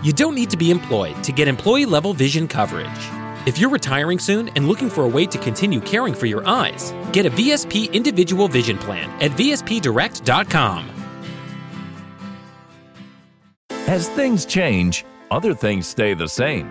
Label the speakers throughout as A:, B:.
A: You don't need to be employed to get employee level vision coverage. If you're retiring soon and looking for a way to continue caring for your eyes, get a VSP individual vision plan at VSPdirect.com.
B: As things change, other things stay the same,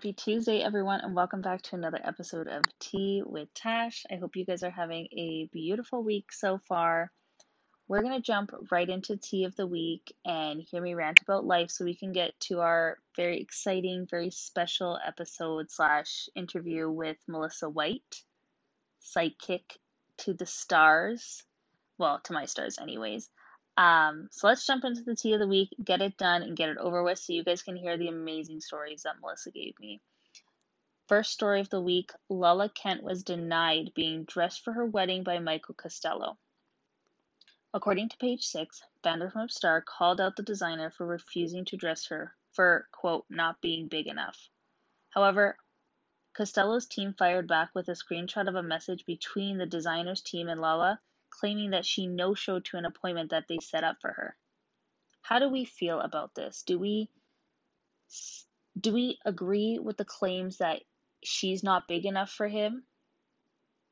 C: Happy Tuesday, everyone, and welcome back to another episode of Tea with Tash. I hope you guys are having a beautiful week so far. We're going to jump right into Tea of the Week and hear me rant about life so we can get to our very exciting, very special episode slash interview with Melissa White, psychic to the stars. Well, to my stars, anyways. Um, so let's jump into the tea of the week, get it done, and get it over with so you guys can hear the amazing stories that Melissa gave me. First story of the week Lala Kent was denied being dressed for her wedding by Michael Costello. According to page 6, Vanderpump Star called out the designer for refusing to dress her for, quote, not being big enough. However, Costello's team fired back with a screenshot of a message between the designer's team and Lala claiming that she no showed to an appointment that they set up for her. How do we feel about this? Do we do we agree with the claims that she's not big enough for him?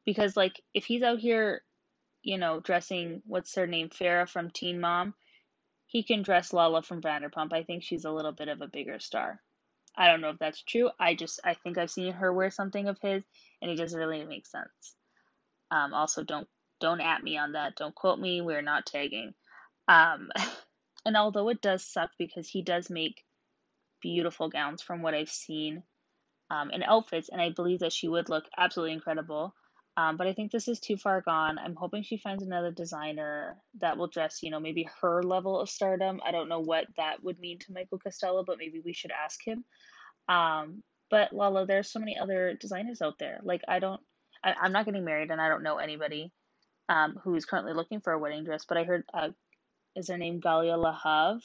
C: Because like if he's out here, you know, dressing what's her name, Farrah from Teen Mom, he can dress Lala from Vanderpump. I think she's a little bit of a bigger star. I don't know if that's true. I just I think I've seen her wear something of his and it doesn't really make sense. Um, also don't don't at me on that. Don't quote me. We're not tagging. Um, and although it does suck because he does make beautiful gowns from what I've seen um, and outfits, and I believe that she would look absolutely incredible. Um, but I think this is too far gone. I'm hoping she finds another designer that will dress, you know, maybe her level of stardom. I don't know what that would mean to Michael Costello, but maybe we should ask him. Um, but Lala, there's so many other designers out there. Like I don't, I, I'm not getting married, and I don't know anybody um, who is currently looking for a wedding dress. But I heard, uh, is her name Galia Lahav?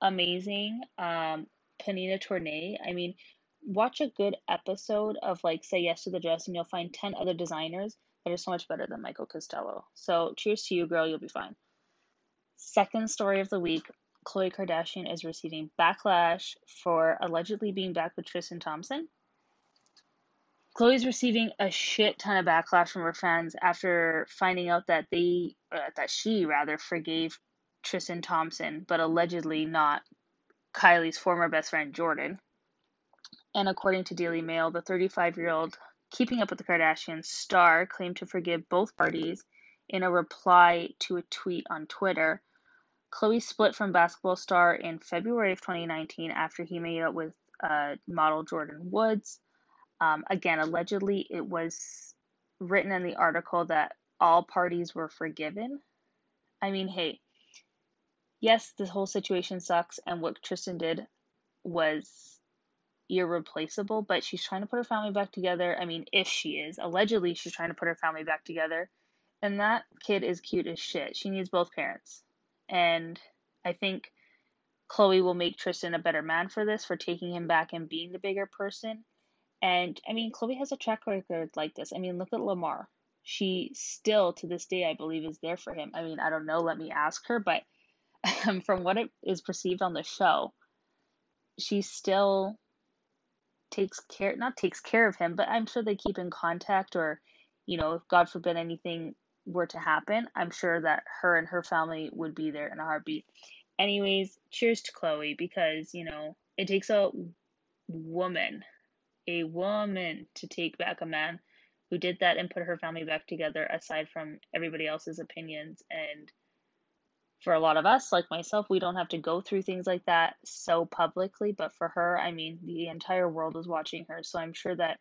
C: Amazing. Um, Pnina Tornai. I mean, watch a good episode of like Say Yes to the Dress, and you'll find 10 other designers that are so much better than Michael Costello. So cheers to you, girl. You'll be fine. Second story of the week Khloe Kardashian is receiving backlash for allegedly being back with Tristan Thompson. Khloe's receiving a shit ton of backlash from her fans after finding out that they, uh, that she rather, forgave Tristan Thompson, but allegedly not Kylie's former best friend Jordyn. And according to Daily Mail, the 35 year old Keeping Up with the Kardashians star claimed to forgive both parties in a reply to a tweet on Twitter. Khloe split from basketball star in February of 2019 after he made out with uh, model Jordyn Woods. Um, again, allegedly, it was written in the article that all parties were forgiven. I mean, hey, yes, this whole situation sucks, and what Tristan did was irreplaceable, but she's trying to put her family back together. I mean, if she is, allegedly, she's trying to put her family back together. And that kid is cute as shit. She needs both parents. And I think Khloe will make Tristan a better man for this, for taking him back and being the bigger person. And I mean, Khloe has a track record like this. I mean, look at Lamar. She still, to this day, I believe, is there for him. I mean, I don't know. Let me ask her. But um, from what it is perceived on the show, she still takes care, not takes care of him, but I'm sure they keep in contact or, you know, if God forbid anything were to happen, I'm sure that her and her family would be there in a heartbeat. Anyways, cheers to Khloe because, you know, it takes a woman a woman to take back a man who did that and put her family back together aside from everybody else's opinions. And for a lot of us like myself we don't have to go through things like that so publicly. But for her i mean the entire world was watching her. So i'm sure that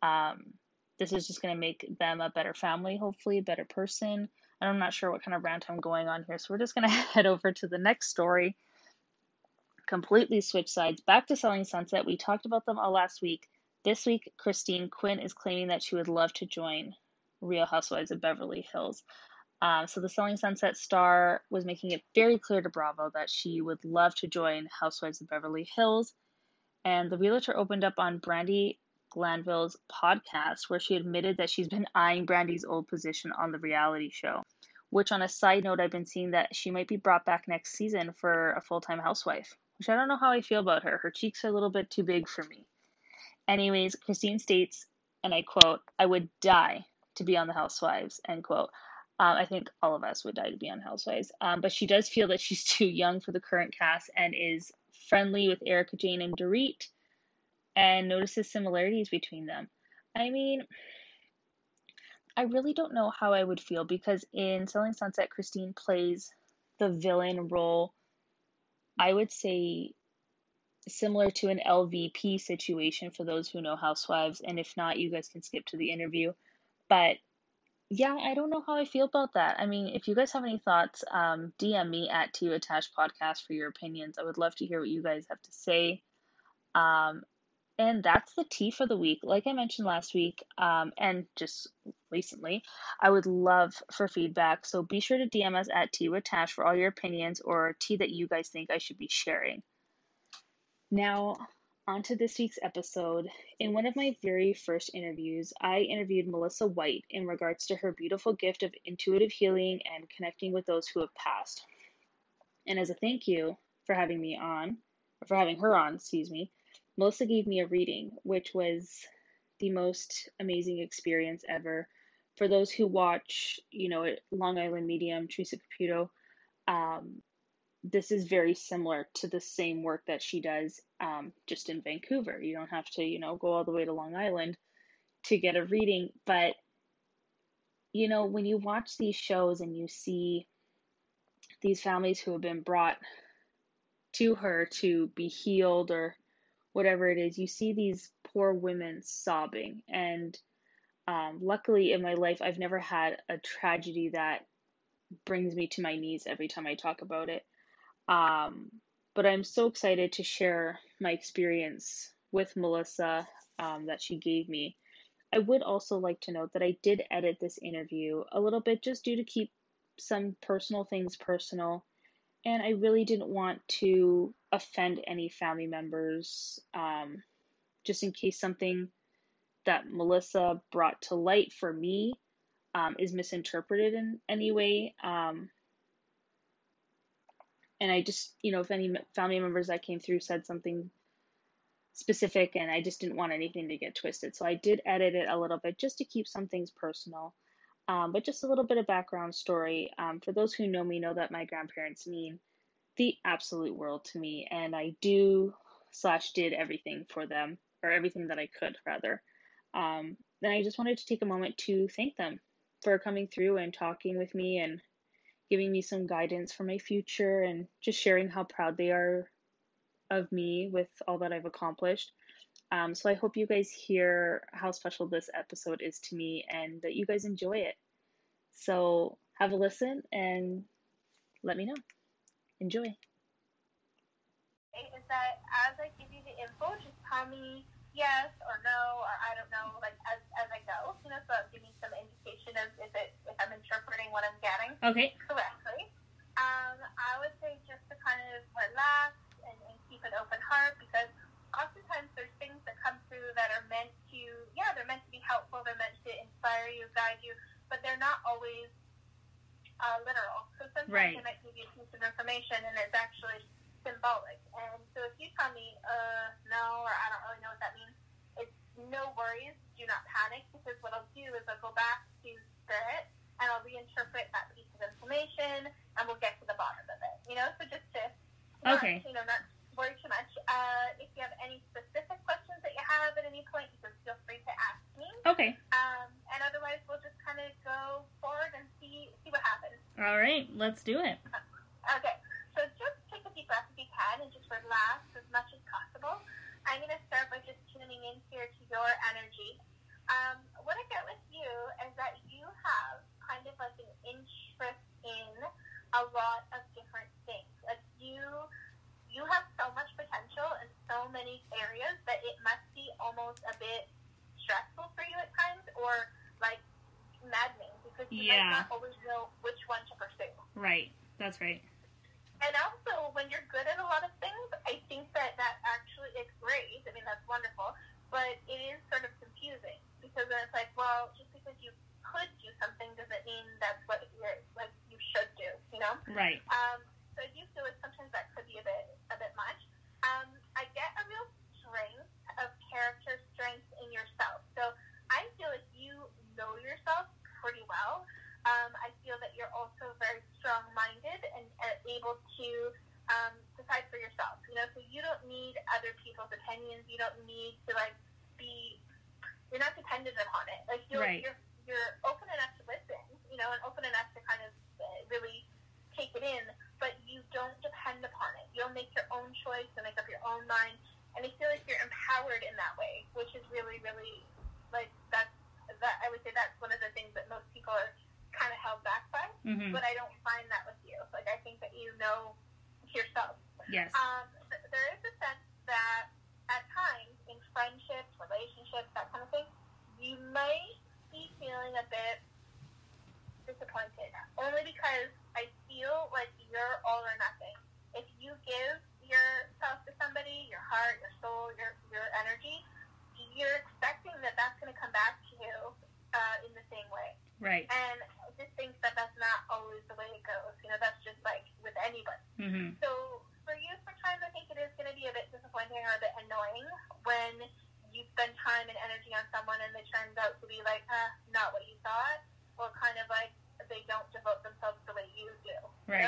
C: um, this is just going to make them a better family hopefully a better person. And i'm not sure what kind of rant i'm going on here. So we're just going to head over to the next story completely switched sides back to selling sunset we talked about them all last week this week, Christine Quinn is claiming that she would love to join Real Housewives of Beverly Hills. Um, so the Selling Sunset star was making it very clear to Bravo that she would love to join Housewives of Beverly Hills. And the realtor opened up on Brandi Glanville's podcast where she admitted that she's been eyeing Brandi's old position on the reality show. Which, on a side note, I've been seeing that she might be brought back next season for a full time housewife, which I don't know how I feel about her. Her cheeks are a little bit too big for me. Anyways, Christine states, and I quote, I would die to be on the Housewives, end quote. Um, I think all of us would die to be on Housewives. Um, but she does feel that she's too young for the current cast and is friendly with Erika Jayne and Dorit and notices similarities between them. I mean, I really don't know how I would feel because in Selling Sunset, Christine plays the villain role, I would say similar to an LVP situation for those who know Housewives. And if not, you guys can skip to the interview. But yeah, I don't know how I feel about that. I mean, if you guys have any thoughts, um, DM me at Tea with Tash Podcast for your opinions. I would love to hear what you guys have to say. Um, and that's the tea for the week. Like I mentioned last week, um, and just recently, I would love for feedback. So be sure to DM us at Tea with Tash for all your opinions or tea that you guys think I should be sharing. Now, on to this week's episode. In one of my very first interviews, I interviewed Melissa White in regards to her beautiful gift of intuitive healing and connecting with those who have passed. And as a thank you for having me on, or for having her on, excuse me, Melissa gave me a reading, which was the most amazing experience ever. For those who watch, you know, Long Island Medium, Theresa Caputo, um, this is very similar to the same work that she does um, just in Vancouver. You don't have to, you know, go all the way to Long Island to get a reading. But, you know, when you watch these shows and you see these families who have been brought to her to be healed or whatever it is, you see these poor women sobbing. And um, luckily in my life, I've never had a tragedy that brings me to my knees every time I talk about it. Um, but I'm so excited to share my experience with Melissa um, that she gave me. I would also like to note that I did edit this interview a little bit just due to keep some personal things personal. And I really didn't want to offend any family members, um, just in case something that Melissa brought to light for me um, is misinterpreted in any way. Um, and I just, you know, if any family members that came through said something specific and I just didn't want anything to get twisted. So I did edit it a little bit just to keep some things personal. Um, but just a little bit of background story. Um, for those who know me, know that my grandparents mean the absolute world to me, and I do slash did everything for them, or everything that I could rather. Um, then I just wanted to take a moment to thank them for coming through and talking with me and giving me some guidance for my future and just sharing how proud they are of me with all that I've accomplished. Um, so I hope you guys hear how special this episode is to me and that you guys enjoy it. So have a listen and let me know. Enjoy.
D: Is that as I give you the info, just tell me yes or no or I don't know, like as, as I go, you know, so give me some indication of if it if I'm interpreting what I'm getting
C: okay.
D: correctly. Um, I would say just to kind of relax and, and keep an open heart because oftentimes there's things that come through that are meant to, yeah, they're meant to be helpful, they're meant to inspire you, guide you, but they're not always uh, literal. So sometimes
C: right.
D: they might give you a piece of information and it's actually
E: Right.
D: Um,
E: Right.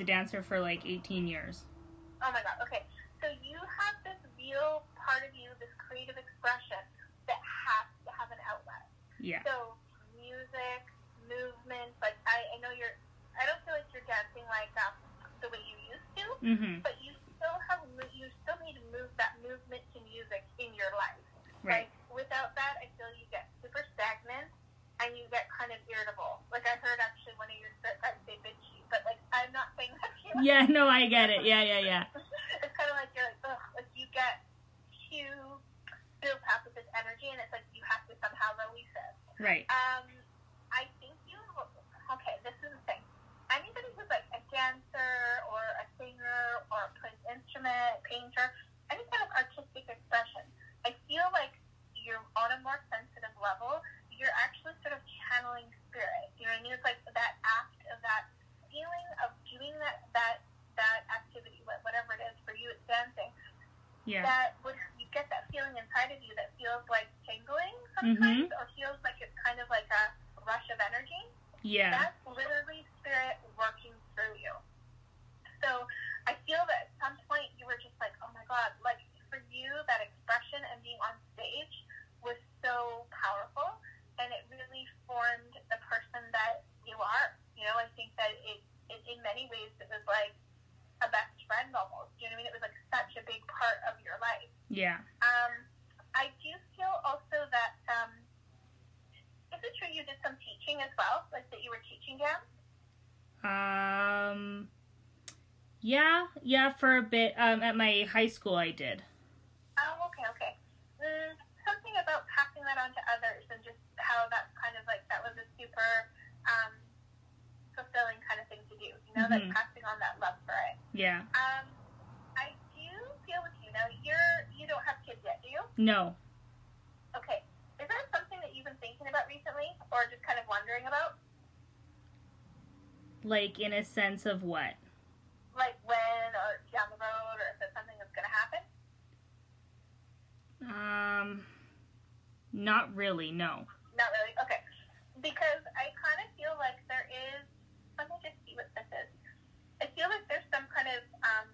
D: a
E: dancer for like 18 years.
D: or put an instrument, painter, any kind of artistic expression. I feel like you're on a more sensitive level. You're actually sort of channeling spirit. You know what I mean? It's like that act of that feeling of doing that that that activity, whatever it is for you, it's dancing.
E: Yeah.
D: That would you get that feeling inside of you that feels like tingling sometimes, mm-hmm. or feels like it's kind of like a rush of energy.
E: Yeah.
D: That's literally spirit working through you. So I feel that at some point you were just like, oh my God, like for you, that expression and being on stage was so powerful and it really formed the person that you are. You know, I think that it, it in many ways, it was like a best friend almost. You know what I mean? It was like such a big part of your life.
E: Yeah.
D: Um, I do feel also that, um, is it true you did some teaching as well? Like that you were teaching down?
E: Um, yeah, yeah, for a bit. Um, at my high school, I did.
D: Oh, okay, okay. Mm, something about passing that on to others and just how that's kind of like that was a super um, fulfilling kind of thing to do. You know,
E: mm-hmm.
D: like passing on that love for it.
E: Yeah.
D: Um, I do feel with you now. You're you don't have kids yet, do you?
E: No.
D: Okay. Is that something that you've been thinking about recently, or just kind of wondering about?
E: Like in a sense of what? Not really. No.
D: Not really. Okay. Because I kind of feel like there is. Let me just see what this is. I feel like there's some kind of. Um,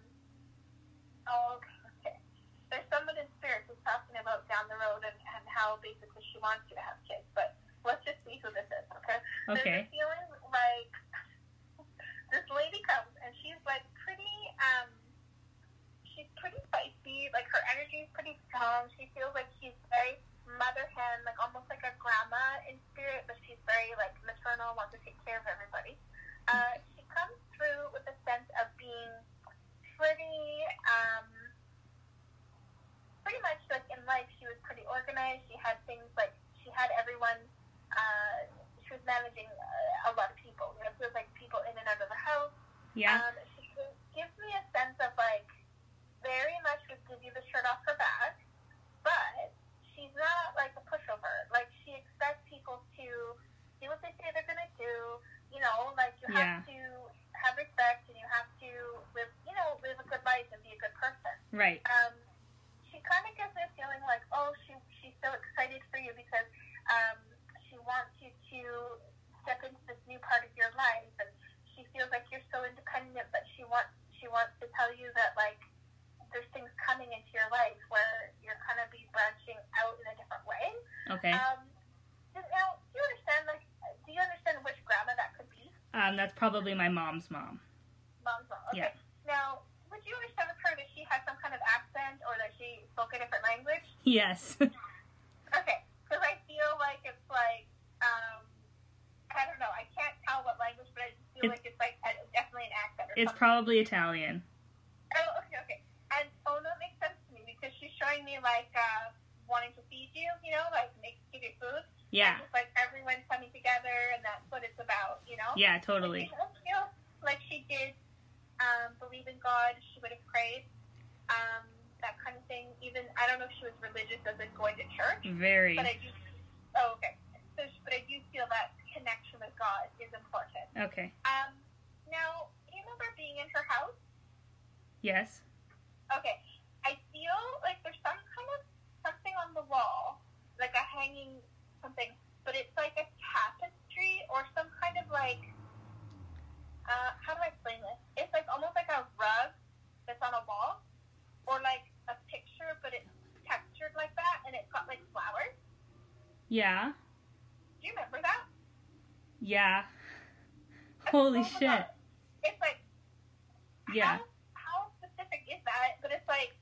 D: oh, okay. okay. There's someone in spirit who's talking about down the road and, and how basically she wants you to have kids. But let's just see who this is, okay?
E: Okay.
D: There's a feeling like this lady comes and she's like pretty um she's pretty spicy, like her energy is pretty strong. She feels like she's very mother hen, like almost like a grandma in spirit, but she's very like maternal, wants to take care of everybody. Uh, she comes through with a sense of being pretty um pretty much like in life she was pretty organized. She had things like she had everyone uh she was managing uh, a lot of people. You know, so it was like people in and out of the house.
E: Yeah.
D: Um, she gives me a sense of like very much would give you the shirt off her back, not like a pushover. Like she expects people to do what they say they're gonna do. You know, like you have to have respect and you have to live, you know, live a good life and be a good person.
E: Right.
D: Um, she kind of gives me a feeling like, oh, she she's so excited for you because um, she wants you to step into this new part of your life, and she feels like you're so independent, but she wants she wants to tell you that like there's things coming into your life where you're kind of be branching out in a different way.
E: Okay.
D: Um, now, do you understand? Like, do you understand which grandma that could be?
E: Um, that's probably my mom's mom.
D: Mom's mom. Okay.
E: Yeah.
D: Now, would you understand with her that she has some kind of accent or that she spoke a different language?
E: Yes.
D: Okay, because I feel like it's like, um, I don't know, I can't tell what language, but I just feel
E: It's-
D: like it's like a, definitely an accent or
E: it's
D: something.
E: probably Italian.
D: oh, okay, okay. And, oh, no, it makes sense to me because she's showing me like, uh, wanting to feed you, you know, like make, give you food.
E: Yeah.
D: Just like everyone coming together and that's what it's about, you know?
E: Yeah, totally.
D: She like she did um, believe in God. She would have prayed, um, that kind of thing. Even I don't know if she was religious as in going to church,
E: Very.
D: but I do. Oh, okay. So, but I do feel that connection with God is important.
E: Okay.
D: Um, now, you remember being in her house?
E: Yes.
D: Okay. I feel like there's some kind of something on the wall, like a hanging something, but it's like a tapestry or some kind of like. Uh, how do I explain this? It's like almost like a rug that's on a wall, or like a picture, but it's textured like that, and it's got like flowers.
E: Yeah.
D: Do you remember that?
E: Yeah. Holy shit.
D: It's like
E: Yeah.
D: how, how specific is that? But it's like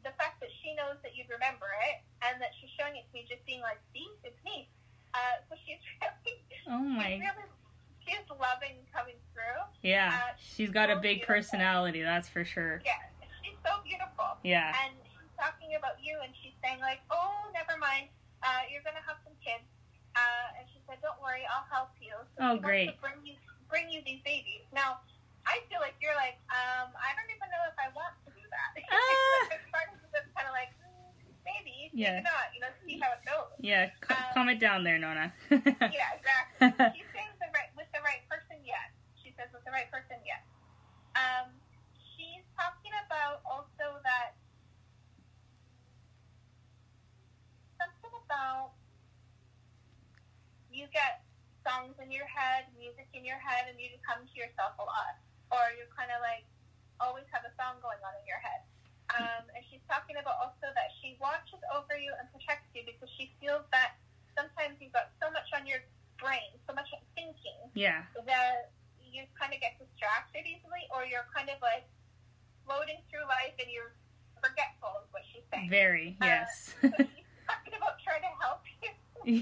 D: the fact that she knows that you'd remember it, and that she's showing it to me, just being like, "See, it's me." Uh, so she's really,
E: Oh
D: she's
E: my.
D: really, she's loving coming through.
E: Yeah.
D: uh,
E: She's got a big
D: beautiful.
E: personality, that's for sure.
D: Yeah, she's so beautiful.
E: Yeah.
D: And she's talking about you, and she's saying like, "Oh, never mind. Uh, you're gonna have some kids." Uh, and she said, "Don't worry, I'll help you." So
E: Oh, great.
D: To bring you, bring you these babies. Now, I feel like you're like, um, I don't even know if I want to do that.
E: Ah.
D: Part of me kind of like, mm, maybe,
E: Yeah.
D: maybe not. You know, see how it goes.
E: Yeah. C-
D: Um,
E: calm it down there, Nonna.
D: Yeah, exactly. She's saying the right with the right person, yes. She says with the right person, yes. Um, she's talking about also that something about you get songs in your head, music in your head, and you just come to yourself a lot, or you kind of like always have a song going on in your head. Um, and she's talking about also that she watches over you and protects you because she feels that sometimes you've got so much on your brain, so much thinking,
E: yeah.
D: that you kind of get distracted easily, or you're kind of like floating through life and you're forgetful, is what she's saying.
E: Very.
D: Uh,
E: Yes.
D: so she's talking about trying to help you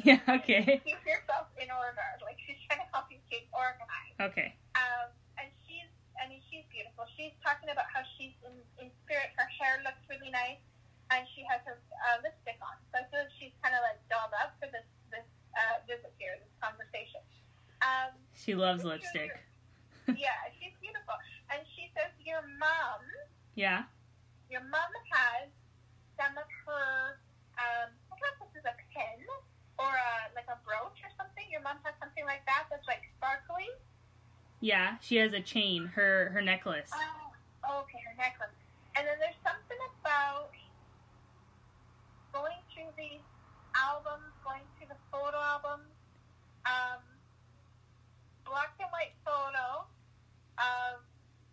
E: yeah. Okay.
D: keep yourself in order. Like she's trying to help you keep organized.
E: Okay.
D: Um, and she's, I mean, she's beautiful. She's talking about how she's in, in spirit. Her hair looks really nice, and she has her uh, lipstick on. So I feel like she's kind of like dolled up for this uh, visit here, this conversation. Um,
E: She loves lipstick.
D: yeah, she's beautiful. And she says, Your mom,
E: Yeah.
D: your mom has some of her, um, I don't know if this is a pin or a, like a brooch or something. Your mom has something like that that's like sparkly.
E: Yeah. She has a chain. Her her necklace.
D: Oh, okay, her necklace. And then there's something about through albums, going through the photo albums, um, black and white photo of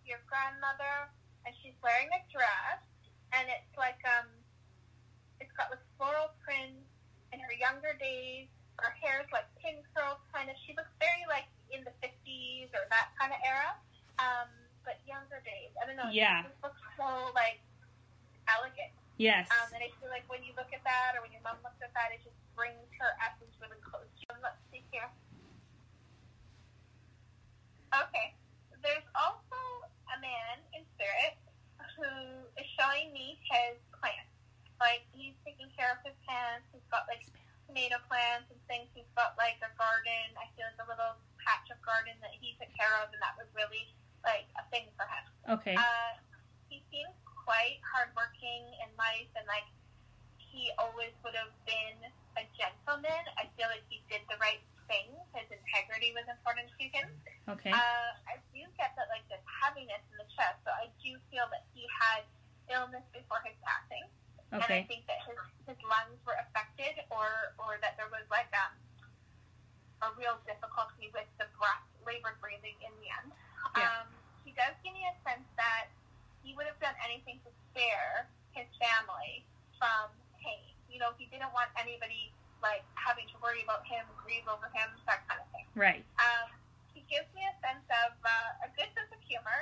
D: your grandmother, and she's wearing a dress, and it's like um, it's got like floral prints in her younger days. Her hair's like pin curls, kind of. She looks very like in the 50s or that kind of era. Um, but younger days. I don't know.
E: Yeah.
D: She just looks so like elegant.
E: Yes.
D: Um, and I feel like when you look at that, or when your mom looks at that, it just brings her essence really close. to you. Let's see here. Okay. There's also a man in spirit who is showing me his plants. Like he's taking care of his plants. He's got like tomato plants and things. He's got like a garden. I feel like a little patch of garden that he took care of, and that was really like a thing for him.
E: Okay.
D: Uh, quite hardworking and nice, and like he always would have been a gentleman. I feel like he did the right thing. His integrity was important to him.
E: Okay.
D: Uh, I do get that like this heaviness in the chest, so I do feel that he had illness before his passing, and I
E: Okay.
D: think that his his lungs were affected, or or that there was like um, a real difficulty with the breath, labored breathing in the end.
E: Yeah.
D: Um, he does give me a sense that he would have done anything to spare his family from pain. You know, he didn't want anybody like having to worry about him, grieve over him, that kind of thing.
E: Right.
D: Um, he gives me a sense of uh, a good sense of humor.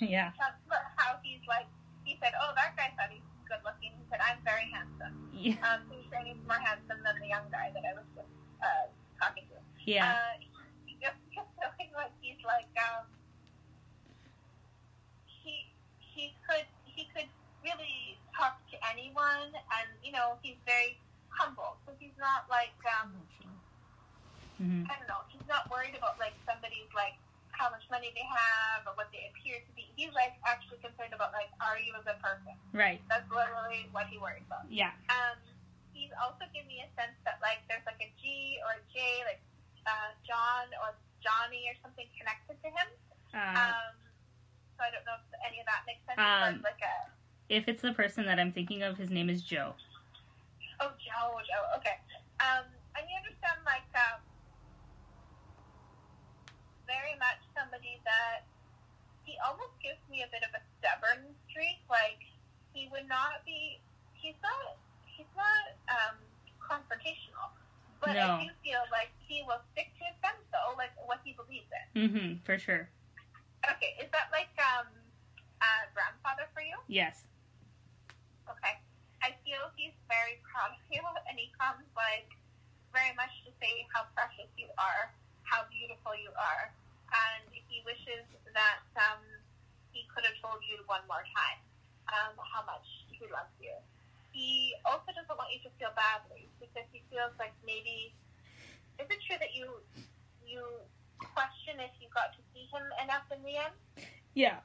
E: yeah.
D: Talks about how he's like, he said, "Oh, that guy thought he's good looking." He said, "I'm very handsome."
E: Yeah.
D: Um, so he's saying he's more handsome than the young guy that I was just uh, talking to.
E: Yeah.
D: Uh, he just kept feeling like he's like um, he he could he could really talk to anyone, and you know he's very humble. So he's not like um,
E: hmm
D: I don't know. He's not worried about like somebody's like how much money they have or what they appear to be. He's like actually concerned about like are you a good person?
E: Right.
D: That's literally what he worries about.
E: Yeah.
D: Um, he's also given me a sense that like there's like a G or a J, like uh, John or Johnny or something connected to him.
E: Uh,
D: Um, so I don't know if any of that makes sense.
E: Um,
D: but like a
E: if it's the person that I'm thinking of, his name is Joe.
D: oh Joe, Joe, okay. Um, and you understand like um, very much somebody that he almost gives me a bit of a stubborn streak. Like he would not be. He's not. He's not um, confrontational. But
E: No.
D: I do feel like he will stick to his guns, though, like what he believes in.
E: Mm-hmm. For sure.
D: Okay, is that like um, a grandfather for you?
E: Yes.
D: Okay. I feel he's very proud of you, and he comes like very much to say how precious you are, how beautiful you are, and he wishes that um, he could have told you one more time um, how much he loves you. He also doesn't want you to feel badly because he feels like maybe is it true that you you question if you got to see him enough in the end?
E: Yeah.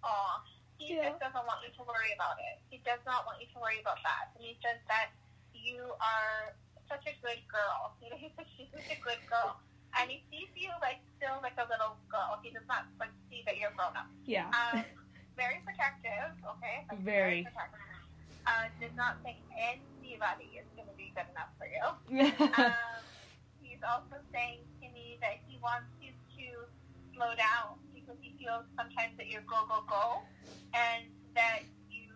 D: Aw, he
E: Yeah.
D: just doesn't want you to worry about it. He does not want you to worry about that. And he says that you are such a good girl. You know, he says she's such a good girl. And he sees you like still like a little girl. He does not like see that you're grown up.
E: Yeah.
D: Um, very protective, okay? Like, Uh, does not think anybody is going to be good enough for you. um, he's also saying to me that he wants you to slow down because he feels sometimes that you're go go go, and that you.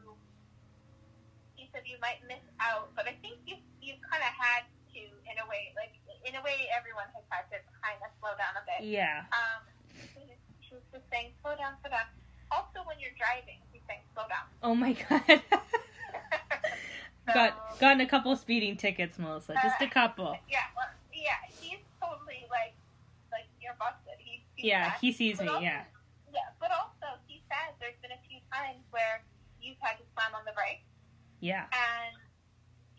D: He said you might miss out, but I think you you kind of had to in a way, like in a way, everyone has had to kind of slow down a bit.
E: yeah.
D: Um, he was just saying slow down, slow down. Also, when you're driving, slow down.
E: Oh my god.
D: So-
E: Got gotten a couple speeding tickets, Melissa. Just a couple.
D: Yeah, well, yeah, he's totally like, like you're busted. He sees
E: Yeah,
D: that.
E: he sees
D: But
E: me.
D: also-
E: Yeah.
D: Yeah, but also he says there's been a few times where you've had to slam on the brakes,
E: Yeah.
D: and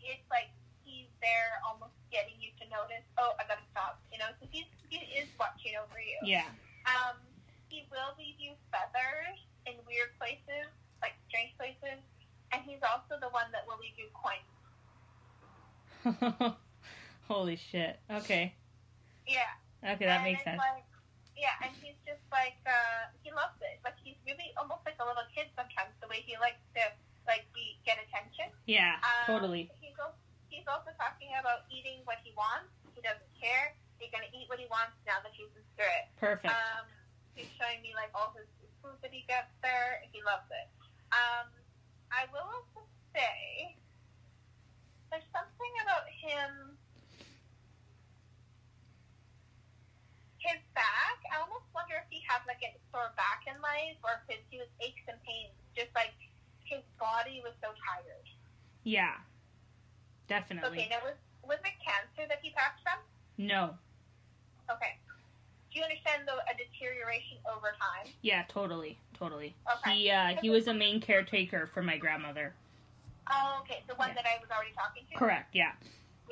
D: it's like he's there almost getting you to notice, oh, I gotta stop. You know, so he's, he is watching over you.
E: Yeah.
D: Um, he will leave you feathers in weird places, like strange places, and he's also the one that will leave you coins.
E: Holy shit. Okay.
D: Yeah.
E: Okay, that
D: and
E: makes sense.
D: Like, yeah, and he's just like uh, he loves it. Like he's really almost like a little kid sometimes. The way he likes to like be get attention.
E: Yeah,
D: Um,
E: totally.
D: He's also, he's also talking about eating what he wants. He doesn't care. He's gonna eat what he wants now that he's in spirit.
E: Perfect.
D: Um, he's showing me like all his food that he gets there. He loves it. Um, I will also say there's something about him. His back, I almost wonder if he had like a sore back in life or if his, he was aches and pains. Just like his body was so tired.
E: yeah. Definitely.
D: Okay, now was, was it cancer that he passed from?
E: No.
D: Okay. Do you understand though a deterioration over time?
E: Yeah, totally. Totally.
D: Okay.
E: He uh he was a main caretaker for my grandmother.
D: Oh, okay, the one
E: Yeah.
D: that I was already talking to.
E: Correct, yeah.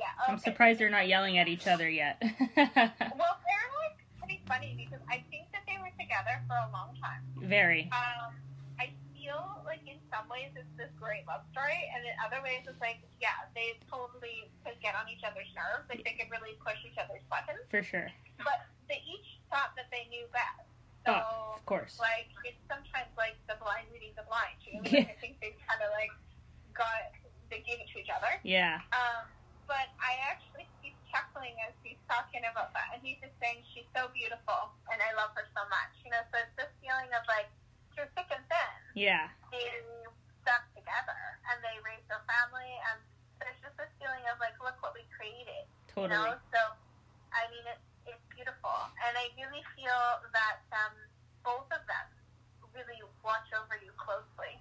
D: Yeah.
E: I'm surprised they're not yelling at each other yet.
D: Well, they're like pretty funny because I think that they were together for a long time.
E: Very.
D: Um, I feel like in some ways it's this great love story, and in other ways it's like, yeah, they totally could get on each other's nerves. Like they could really push each other's buttons,
E: For sure.
D: but they each thought that they knew best. So,
E: Oh, of course.
D: like, it's sometimes like the blind leading the blind. You know, like, I think they kind of like got they gave it to each other.
E: Yeah.
D: Um, but I actually he's chuckling as he's talking about that, and he's just saying she's so beautiful, and I love her so much. You know, so it's this feeling of like through thick and thin,
E: Yeah.
D: they stuck together and they raised their family, and there's just this feeling of like, look what we created. You
E: Totally.
D: know, so I mean, it's beautiful, and I really feel that um, both of them really watch over you closely,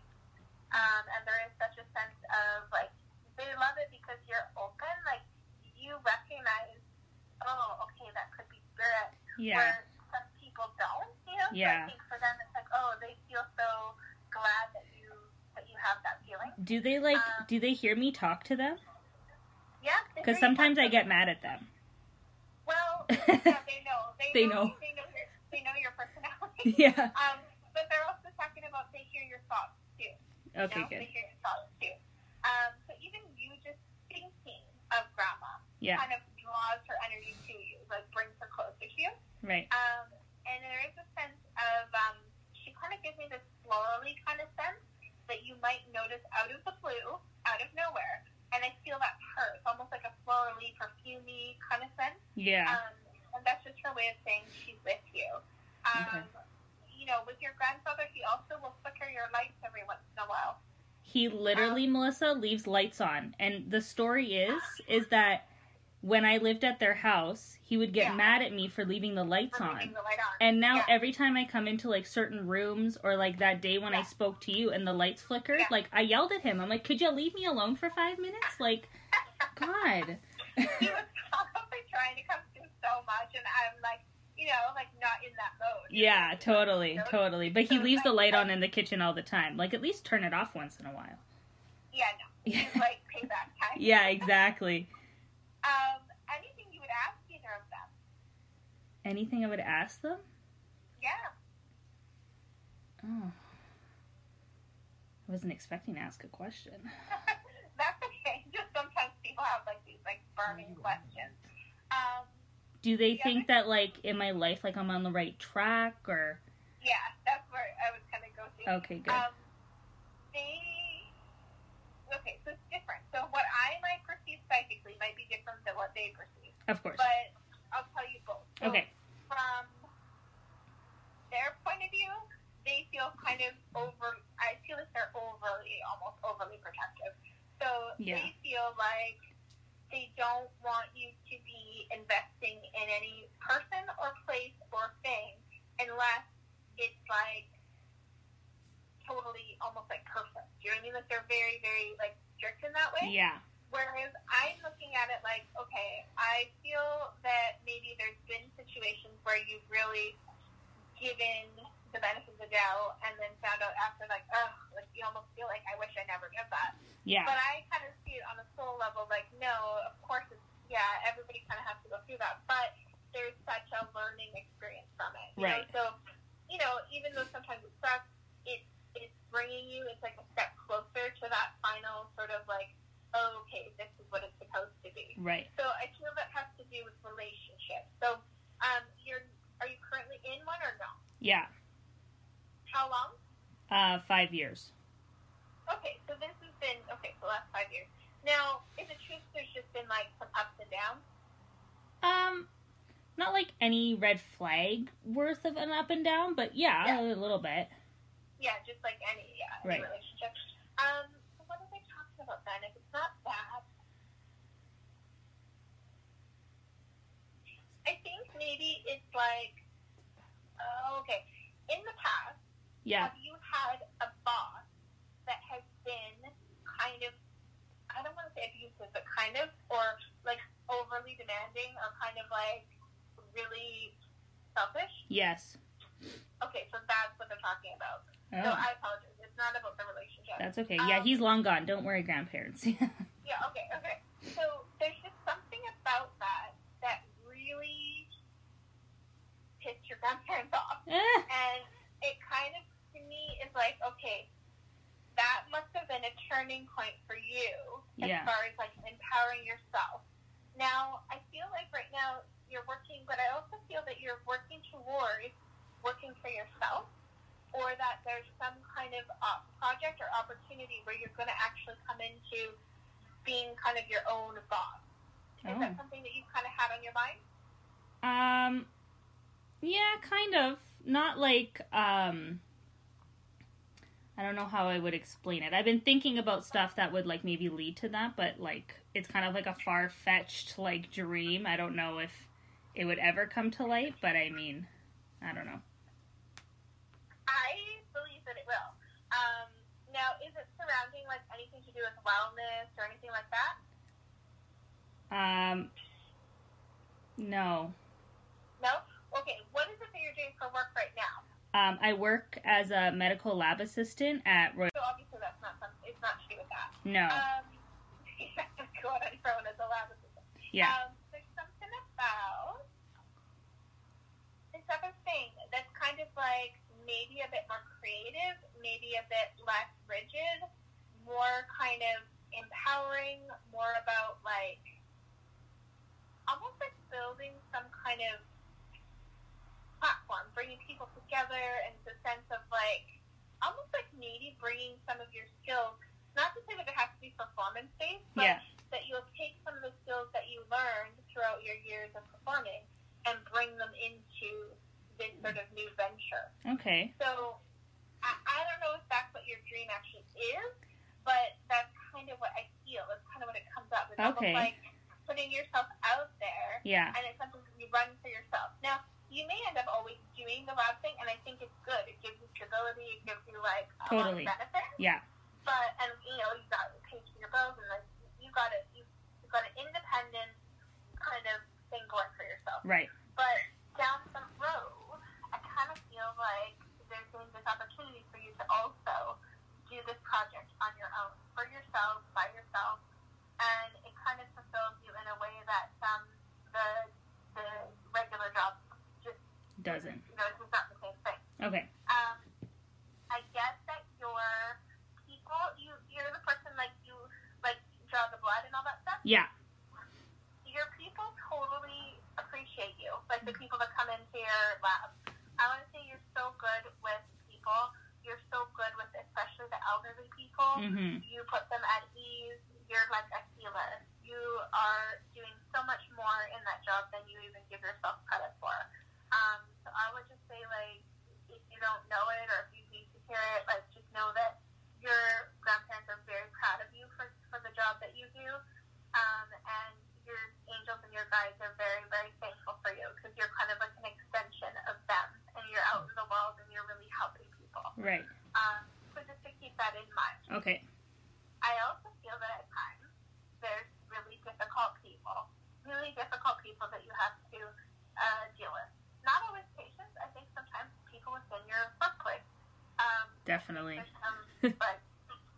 D: um, and there is such a sense of like they love it because you're open, like you recognize, oh, okay, that could be spirit,
E: Yeah.
D: where some people don't. You know, so
E: Yeah.
D: I think for them it's like, oh, they feel so glad that you that you have that feeling.
E: Do they like
D: Um,
E: do they hear me talk to them?
D: Yeah,
E: Cuz sometimes I get mad at them.
D: Well, yeah, they know. They,
E: They
D: know.
E: know.
D: They know your. They know your personality.
E: Yeah.
D: Um, but they're also talking about they hear your thoughts too. You
E: Okay,
D: know?
E: good.
D: They hear your thoughts too. Um, so even you just thinking of grandma
E: Yeah.
D: kind of draws her energy to you, like brings her closer to you.
E: Right.
D: Um, and there is a sense of um, she kind of gives me this florally kind of sense that you might notice out of the blue, out of nowhere. And I feel that's her. It's almost like a florally, perfumey kind of sense.
E: Yeah.
D: Um, and that's just her way of saying she's with you. Um, You know, with your grandfather, he also will flicker your lights every once in a while.
E: He literally, Melissa, leaves lights on. And the story is, is that when I lived at their house, he would get
D: Yeah.
E: mad at me for leaving the lights on.
D: leaving the light on.
E: And now
D: Yeah.
E: every time I come into like certain rooms or like that day when I spoke to you and the lights flickered,
D: Yeah.
E: like I yelled at him. I'm like, "Could you leave me alone for 5 minutes?" Like, god.
D: he was probably trying to come through so much, and I'm like, you know, like not in that mode.
E: yeah, totally, totally. But he
D: So
E: leaves the light on in the kitchen all the time. Like at least turn it off once in a while.
D: Yeah, no. Like payback time.
E: Yeah, exactly.
D: Um, anything you would ask either of them?
E: Anything I would ask them?
D: Yeah.
E: Oh. I wasn't expecting to ask a question.
D: That's okay. Just sometimes people have like these like burning questions. Um,
E: Do they
D: Yeah,
E: think that like in my life like I'm on the right track or
D: yeah, that's where I was gonna go to.
E: Okay, good.
D: Um, they okay, so it's different. So what I might perceive psychically might be different than what they perceive.
E: Of course.
D: But I'll tell you both. So
E: Okay.
D: From their point of view, they feel kind of over. I feel like they're overly, almost overly protective. So
E: Yeah.
D: they feel like they don't want you to be investing in any person or place or thing unless it's like totally almost like perfect. Do you know what I mean? Like they're very, very like strict in that way.
E: Yeah.
D: Whereas I'm looking at it like, okay, I feel that maybe there's been situations where you've really given the benefit of the doubt and then found out after, like, oh, like you almost feel like I wish I never did that.
E: Yeah.
D: But I kind of see it on a soul level, like, no, of course it's yeah, everybody kind of has to go through that, but there's such a learning experience from it. You
E: Right.
D: Know? So, you know, even though sometimes it sucks, it's it's bringing you. It's like a step closer to that final sort of like, oh, okay, this is what it's supposed to be.
E: Right.
D: So I feel that has to do with relationships. So, um, you're are you currently in one or no?
E: Yeah.
D: How long?
E: Uh, five years.
D: Okay, so this has been okay for the last five years. Now, in the truth, there's just been like some ups and downs.
E: Um, not like any red flag worth of an up and down, but yeah,
D: Yeah.
E: a little bit.
D: Yeah, just like any yeah
E: Right.
D: any relationship. Um, so what are they talking about then? If it's not that, I think maybe it's like, oh, okay. In the past,
E: Yeah.
D: have you had a boss that has been kind of, I don't want to say abusive, but kind of, or like overly demanding, or kind of like really selfish?
E: Yes.
D: Okay, so that's what they're talking about. So
E: Oh,
D: I apologize. It's not about the relationship.
E: that's okay. Yeah,
D: Um,
E: he's long gone. Don't worry, grandparents.
D: Yeah, okay, okay. So there's just something about that that really pissed your grandparents off. And it kind of, to me, is like, okay, that must have been a turning point for you as
E: Yeah.
D: far as like empowering yourself. Now, I feel like right now you're working, but I also feel that you're working towards working for yourself or that there's some kind of uh, project or opportunity where you're going to actually come into being kind of your own boss. Is
E: Oh.
D: that something that you kind of had on your mind?
E: Um, yeah, kind of. Not like um. I don't know how I would explain it. I've been thinking about stuff that would like maybe lead to that, but like it's kind of like a far fetched like dream. I don't know if it would ever come to light, but I mean, I don't know.
D: I believe that it will. Um, now, is it surrounding like anything to do with wellness or anything like that?
E: Um, no.
D: No. Okay. What is it that you're doing for work right now?
E: Um, I work as a medical lab assistant at Royal.
D: So obviously that's not some. It's not to do with that.
E: No.
D: Um, go on and throw in as a lab assistant.
E: Yeah.
D: Um, there's something about this other thing that's kind of like maybe a bit more creative, maybe a bit less rigid, more kind of empowering, more about like almost like building some kind of platform, bringing people together, and the sense of like almost like maybe bringing some of your skills. Not to say that it has to be performance based, but
E: Yeah.
D: that you'll take some of the skills that you learned throughout your years of performing and bring them into this sort of new venture.
E: Okay.
D: So I, I don't know if that's what your dream actually is, but that's kind of what I feel. It's kind of what it comes up. With. It's
E: Okay.
D: almost like putting yourself out there
E: Yeah.
D: and it's something that you run for yourself. Now, you may end up always doing the lab thing, and I think it's good. It gives you stability. It gives you like a
E: Totally.
D: lot of benefits.
E: Yeah.
D: But and you know you got to pay for your bills, and like you got it. You you got an independent kind of thing going for yourself.
E: Right.
D: But down the road, I kind of feel like there's going to be this opportunity for you to also do this project on your own, for yourself, by yourself, and it kind of fulfills you in a way that um, the the regular job
E: Doesn't.
D: know it's not the same thing.
E: Okay.
D: Um, I guess that your people, you you're the person like you like draw the blood and all that stuff
E: Yeah.
D: your people totally appreciate you. Like the people that come into your lab. I want to say you're so good with people. You're so good with especially the elderly people.
E: Mhm.
D: You put them at ease. You're like a healer. You are doing so much more in that job than you even give yourself credit for. Um, so I would just say like if you don't know it or if you need to hear it, like just know that your grandparents are very proud of you for, for the job that you do. Um, and your angels and your guides are very, very thankful for you because you're kind of like an extension of them and you're out in the world and you're really helping people.
E: Right.
D: Um, so just to keep that in mind.
E: Okay.
D: I also feel that at times there's really difficult people, really difficult people that you have to uh, deal with not always patients. I think sometimes people within your workplace. Um,
E: Definitely.
D: There's some like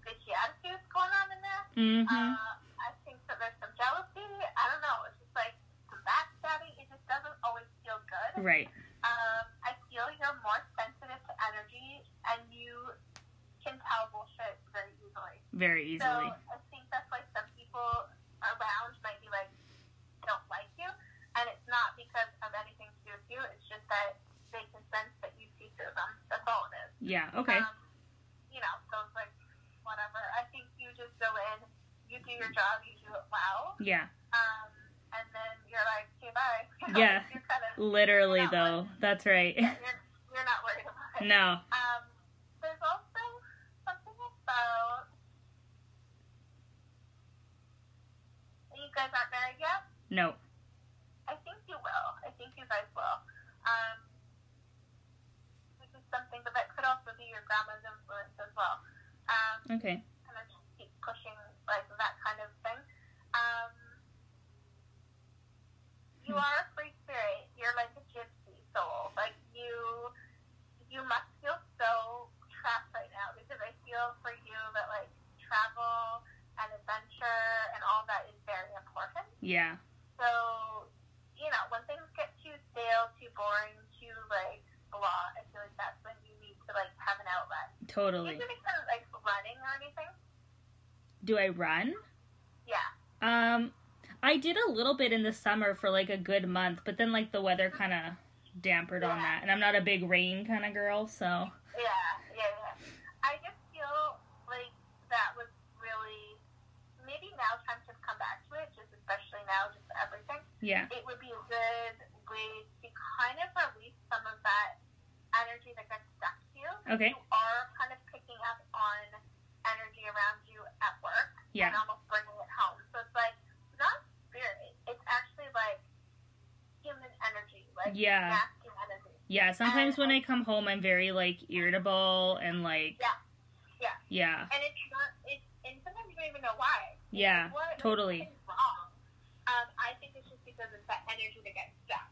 D: bitchy attitudes going on in there.
E: Mm-hmm.
D: Uh, I think that there's some jealousy. I don't know. It's just like some backstabbing. It just doesn't always feel good.
E: Right.
D: Um, I feel you're more sensitive to energy, and you can tell bullshit very easily.
E: Very easily.
D: So I think that's why some people around might be like, don't like you, and it's not because of anything you. It's just that they can sense that you see through them. That's all it is.
E: yeah. Okay.
D: Um, you know, so it's like whatever. I think you just go in, you do your job, you do it well,
E: Yeah.
D: um, and then you're like, okay, bye. You know,
E: Yeah.
D: You're kind of
E: Literally though. That's right.
D: you're, you're not worried about it.
E: no.
D: Um, there's also something about. You guys aren't married yet?
E: No.
D: I think you will. I think you guys will. Um, which is something, but that could also be your grandma's influence as well. Um,
E: Okay.
D: kind of just keep pushing like that kind of thing. Um, you
E: Hmm.
D: are a free spirit. You're like a gypsy soul. Like you, you must feel so trapped right now because I feel for you that like travel and adventure and all that is very important.
E: Yeah.
D: So, you know, when things get too stale, too boring, too like blah, I feel like that's when you need to like have an outlet.
E: Totally.
D: Even if it's like running or anything.
E: Do I run?
D: Yeah.
E: Um, I did a little bit in the summer for like a good month, but then like the weather kind of dampered on that, and I'm not a big rain kind of girl, so
D: Yeah, yeah, yeah. I just feel like that was really maybe now time to come back to it, just especially now, just everything.
E: Yeah,
D: It would be a good way to kind of release some of that energy that gets stuck to you.
E: Okay.
D: You are kind of picking up on energy around you at work
E: Yeah.
D: and almost bringing it home. So it's like not spirit. It's actually like human energy, like
E: Yeah.
D: energy.
E: yeah. Sometimes when I come home, I'm very like irritable and like
D: Yeah. Yeah.
E: yeah,
D: and it's not it's and sometimes you don't even know why.
E: Yeah,
D: what,
E: totally.
D: What's wrong? Um, I think it's just because it's that energy that gets stuck.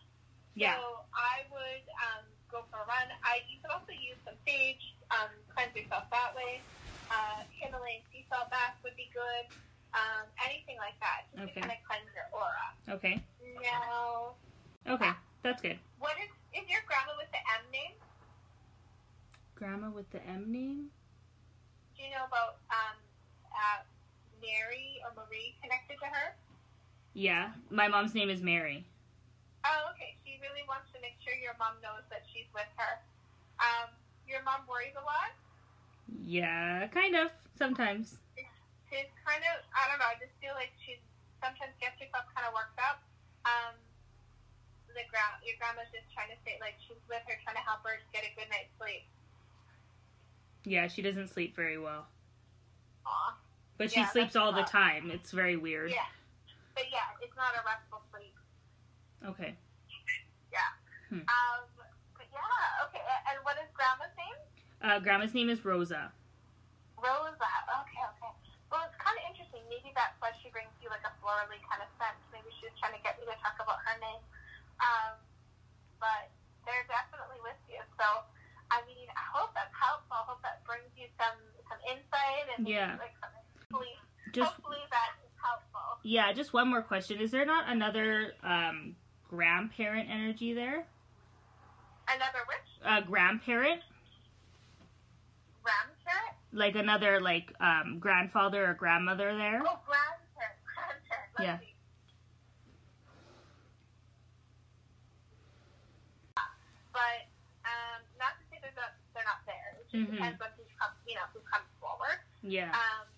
E: Yeah,
D: So I would um, go for a run. I you could also use some sage, um, cleanse yourself that way. Uh, Himalayan sea salt bath would be good. Um, anything like that, just
E: Okay.
D: to kind of cleanse your aura.
E: okay,
D: Now,
E: okay, that's good.
D: what is is your grandma with the M name?
E: Grandma with the M name?
D: Do you know about um, uh, Mary or Marie connected to her?
E: Yeah, my mom's name is Mary.
D: Oh, okay. Really wants to make sure your mom knows that she's with her. Um, your mom worries a lot.
E: Yeah, kind of sometimes.
D: She's kind of, I don't know, I just feel like she sometimes gets herself kind of worked up. Um, the gra- your grandma's just trying to say, like, she's with her, trying to help her get a good night's sleep.
E: Yeah, she doesn't sleep very well,
D: Aw.
E: but she
D: Yeah,
E: sleeps all the time. It's very weird.
D: Yeah. But yeah, it's not a restful sleep.
E: Okay. Hmm.
D: Um, but yeah, okay. And what is grandma's name?
E: Uh, grandma's name is Rosa.
D: Rosa. Okay, okay. Well, it's kind of interesting. Maybe that's why she brings you like a florally kind of sense. Maybe she's trying to get you to talk about her name. Um, but they're definitely with you. So, I mean, I hope that's helpful. I hope that brings you some some insight and
E: Yeah.
D: like hopefully,
E: Just
D: hopefully that is helpful.
E: yeah, just one more question. Is there not another um, grandparent energy there?
D: Another witch,
E: A grandparent,
D: grandparent.
E: like another like um, grandfather or grandmother there?
D: Oh, grandparent, grandparent. Let's
E: Yeah.
D: see. But um, not to say they're not, they're not there. It just
E: Mhm.
D: depends on who comes, you know, who comes forward.
E: Yeah.
D: Um,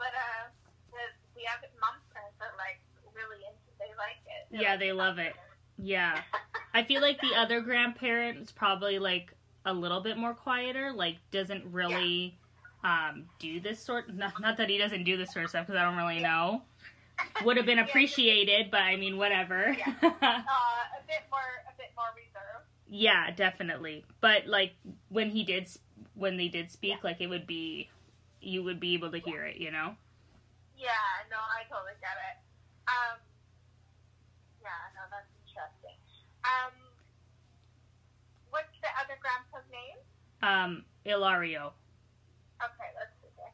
D: but uh, the, the other mom's parents are like really into. They like it. They're
E: Yeah,
D: like,
E: they love it. Yeah. I feel like the other grandparent is probably like a little bit more quieter, like doesn't really um do this sort not, not that he doesn't do this sort of stuff because I don't really know. Would have been appreciated, but I mean whatever.
D: Uh, a bit more, a bit more reserved.
E: yeah, definitely. But like when he did when they did speak,
D: Yeah.
E: like it would be you would be able to hear it, you know?
D: Yeah, no, I totally get it. Um, yeah, no, that's interesting. Um, what's the other grandpa's name?
E: Um Ilario.
D: Okay, let's see here.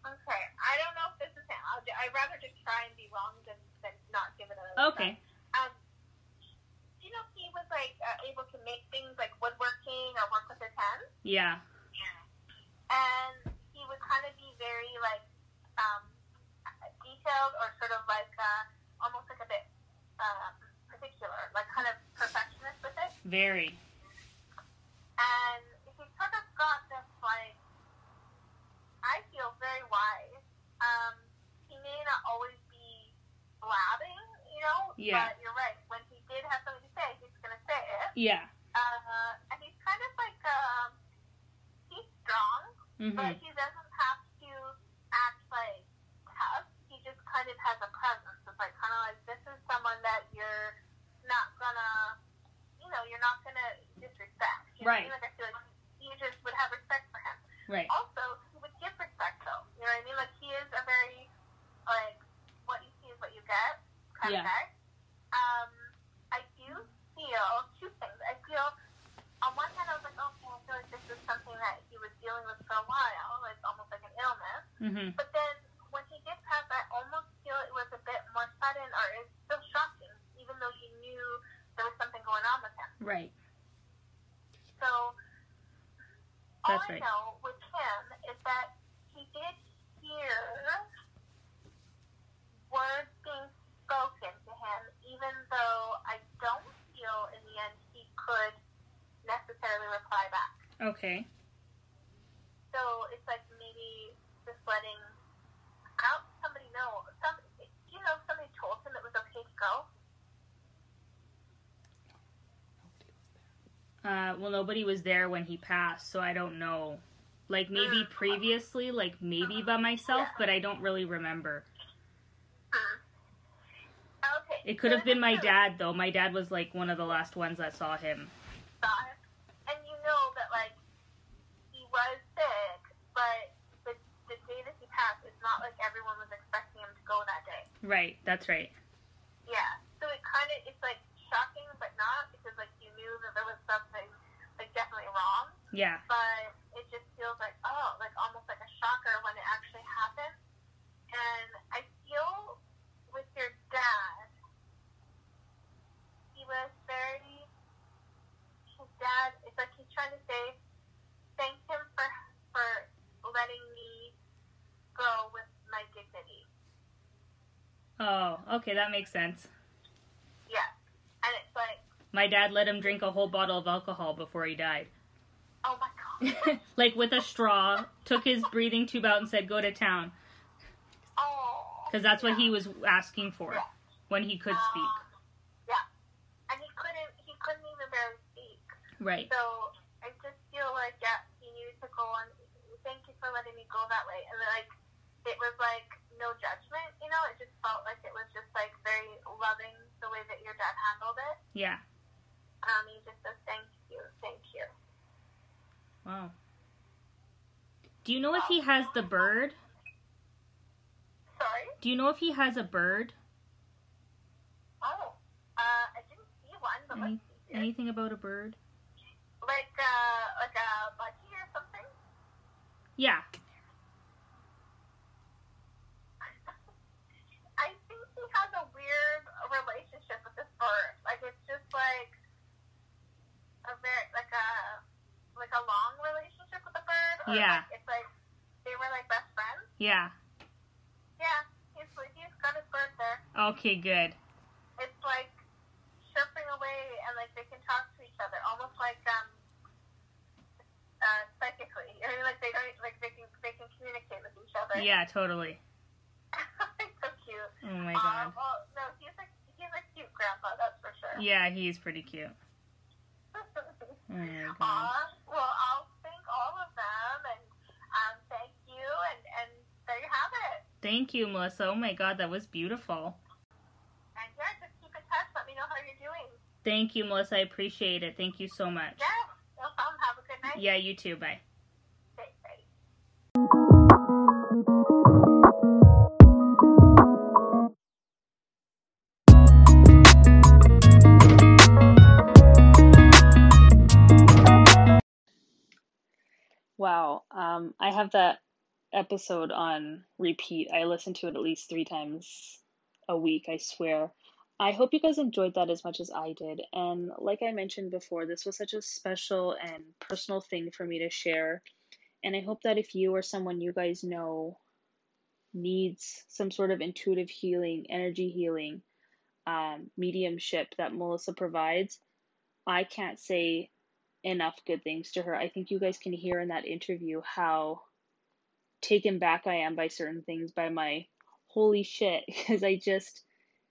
D: Okay, I don't know if this is him. I'll, I'd rather just try and be wrong than, than not give it a
E: Okay.
D: Um, you know, he was like uh, able to make things like woodworking or work with his hands,
E: Yeah.
D: and he would kind of be very like detailed or sort of like uh, almost like a bit um, particular, like kind of perfectionist with it.
E: Very.
D: And he sort of got this like I feel very wise. Um, he may not always be blabbing, you know,
E: Yeah.
D: but you're right. When he did have something to say, he's gonna say it.
E: Yeah.
D: Uh, and he's kind of like um, he's strong, but
E: Mhm.
D: he doesn't have to act like tough. Kind of has a presence. It's like kind of like this is someone that you're not gonna, you know, you're not gonna disrespect. You know
E: Right.
D: mean? Like I feel like you just would have respect for him.
E: Right.
D: Also, he would give respect though. You know what I mean? Like he is a very like what you see is what you get kind
E: Yeah.
D: of guy. Um, I do feel two things. I feel on one hand I was like, okay, I feel like this is something that he was dealing with for a while, like almost like an illness.
E: Mhm.
D: But then when he did pass, I almost feel it was a bit more sudden, or it's still shocking, even though you knew there was something going on with him.
E: Right.
D: So all
E: That's
D: I
E: right.
D: know with him is that he did hear words being spoken to him, even though I don't feel in the end he could necessarily reply back.
E: Okay.
D: So it's like maybe just letting out somebody know. Some, you know, somebody told him it was okay to go.
E: Uh, well, nobody was there when he passed, so I don't know. Like maybe mm. previously, like maybe mm-hmm. by myself, but I don't really remember. Mm.
D: Okay.
E: It could have been my
D: So-
E: dad though. My dad was like one of the last ones that saw him.
D: saw him. And you know that like he was sick, but the the day that he passed, it's not like everyone was expecting him to go that day.
E: Right. That's right.
D: Yeah. So it kind of it's like shocking, but not because like you knew that there was something like definitely wrong,
E: Yeah.
D: but it just feels like oh, like almost like a shocker when it actually happened. And I feel with your dad, he was very. His dad, it's like he's trying to say, thank him for for letting me go with my dignity.
E: Oh, okay, that makes sense.
D: Yeah, and it's like,
E: My dad let him drink a whole bottle of alcohol before he died.
D: oh my god,
E: like with a straw, took his breathing tube out and said, "Go to town,"
D: oh,
E: because that's what
D: yeah.
E: he was asking for when he could speak.
D: Um, yeah, and he couldn't. He couldn't even barely speak.
E: Right.
D: So I just feel like yeah, he needed to go on. Thank you for letting me go that way. And like it was like no judgment, you know. It just felt like it was just like very loving the way that your dad handled it.
E: Yeah.
D: Um, he just says thank you, thank you.
E: Wow. Do you know if he has the bird?
D: Sorry.
E: Do you know if he has a bird?
D: Oh, uh, I didn't see one, but
E: Any, anything about a bird?
D: Like uh, like a budgie or something.
E: Yeah.
D: I think he has a weird relationship with this bird. Like it's just like a very like a like a long relationship with the bird. Or
E: Yeah.
D: Like, it's like they were like best friends.
E: Yeah.
D: Yeah, he's he's got his bird there.
E: Okay, good.
D: It's like chirping away and like they can talk to each other, almost like um uh psychically. I mean, like they don't like they can they can communicate with each other.
E: Yeah, totally.
D: so cute.
E: Oh my
D: Uh,
E: god.
D: well, no, he's he's a cute grandpa, that's for sure.
E: Yeah, he's pretty cute. Oh my god.
D: Well, I'll thank all of them, and um, thank you, and, and there you have it.
E: Thank you, Melissa. Oh my god, that was beautiful.
D: And yeah, just keep in touch. Let me know how you're doing.
E: Thank you, Melissa. I appreciate it. Thank you so much.
D: Yeah, no problem. Have a good night.
E: Yeah, you too. Bye.
C: Um, I have that episode on repeat. I listen to it at least three times a week, I swear. I hope you guys enjoyed that as much as I did. And like I mentioned before, this was such a special and personal thing for me to share. And I hope that if you or someone you guys know needs some sort of intuitive healing, energy healing, um, mediumship that Melissa provides, I can't say enough good things to her. I think you guys can hear in that interview how taken back I am by certain things, by my holy shit, because I just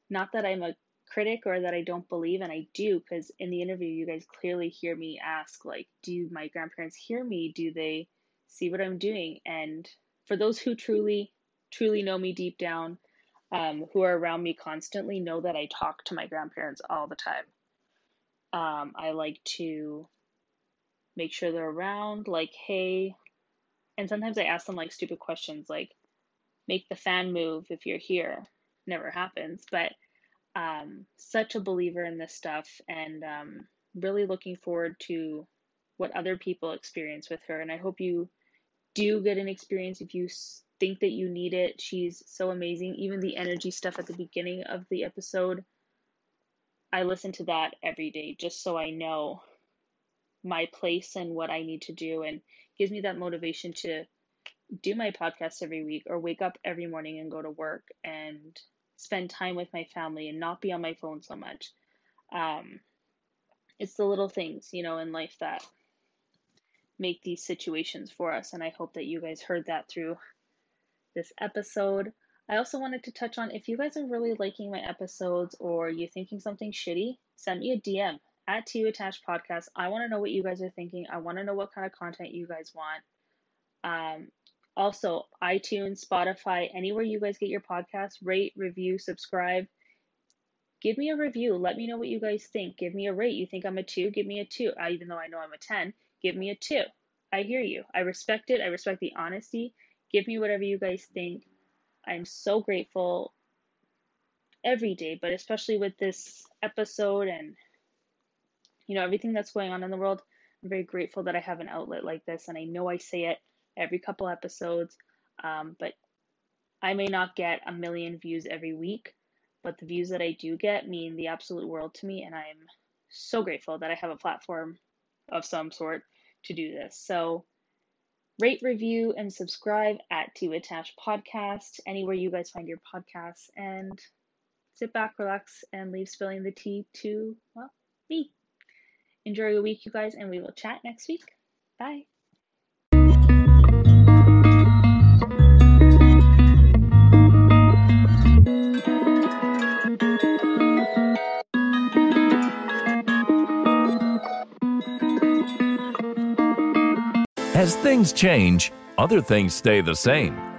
C: not that I'm a critic or that I don't believe, and I do, because in the interview, you guys clearly hear me ask, like, do my grandparents hear me? Do they see what I'm doing? And for those who truly, truly know me deep down, um, who are around me constantly, know that I talk to my grandparents all the time. Um, I like to make sure they're around, like, hey, and sometimes I ask them like stupid questions, like, make the fan move if you're here. Never happens, but um, such a believer in this stuff and um, really looking forward to what other people experience with her. And I hope you do get an experience if you think that you need it. She's so amazing. Even the energy stuff at the beginning of the episode, I listen to that every day just so I know my place and what I need to do and gives me that motivation to do my podcast every week or wake up every morning and go to work and spend time with my family and not be on my phone so much. Um, it's the little things, you know, in life that make these situations for us. And I hope that you guys heard that through this episode. I also wanted to touch on if you guys are really liking my episodes or you're thinking something shitty, send me a DM at Tea with Tash Podcast. I want to know what you guys are thinking. I want to know what kind of content you guys want. Um, also, iTunes, Spotify, anywhere you guys get your podcast, rate, review, subscribe. Give me a review. Let me know what you guys think. Give me a rate. You think I'm a two? Give me a two. Uh, even though I know I'm a 10, give me a two. I hear you. I respect it. I respect the honesty. Give me whatever you guys think. I'm so grateful every day, but especially with this episode and you know everything that's going on in the world. I'm very grateful that I have an outlet like this, and I know I say it every couple episodes. Um, but I may not get a million views every week, but the views that I do get mean the absolute world to me, and I'm so grateful that I have a platform of some sort to do this. So, rate, review, and subscribe at Tea with Tash Podcast, anywhere you guys find your podcasts, and sit back, relax, and leave spilling the tea to, well, me. Enjoy your week, you guys, and we will chat next week. Bye.
B: As things change, other things stay the same,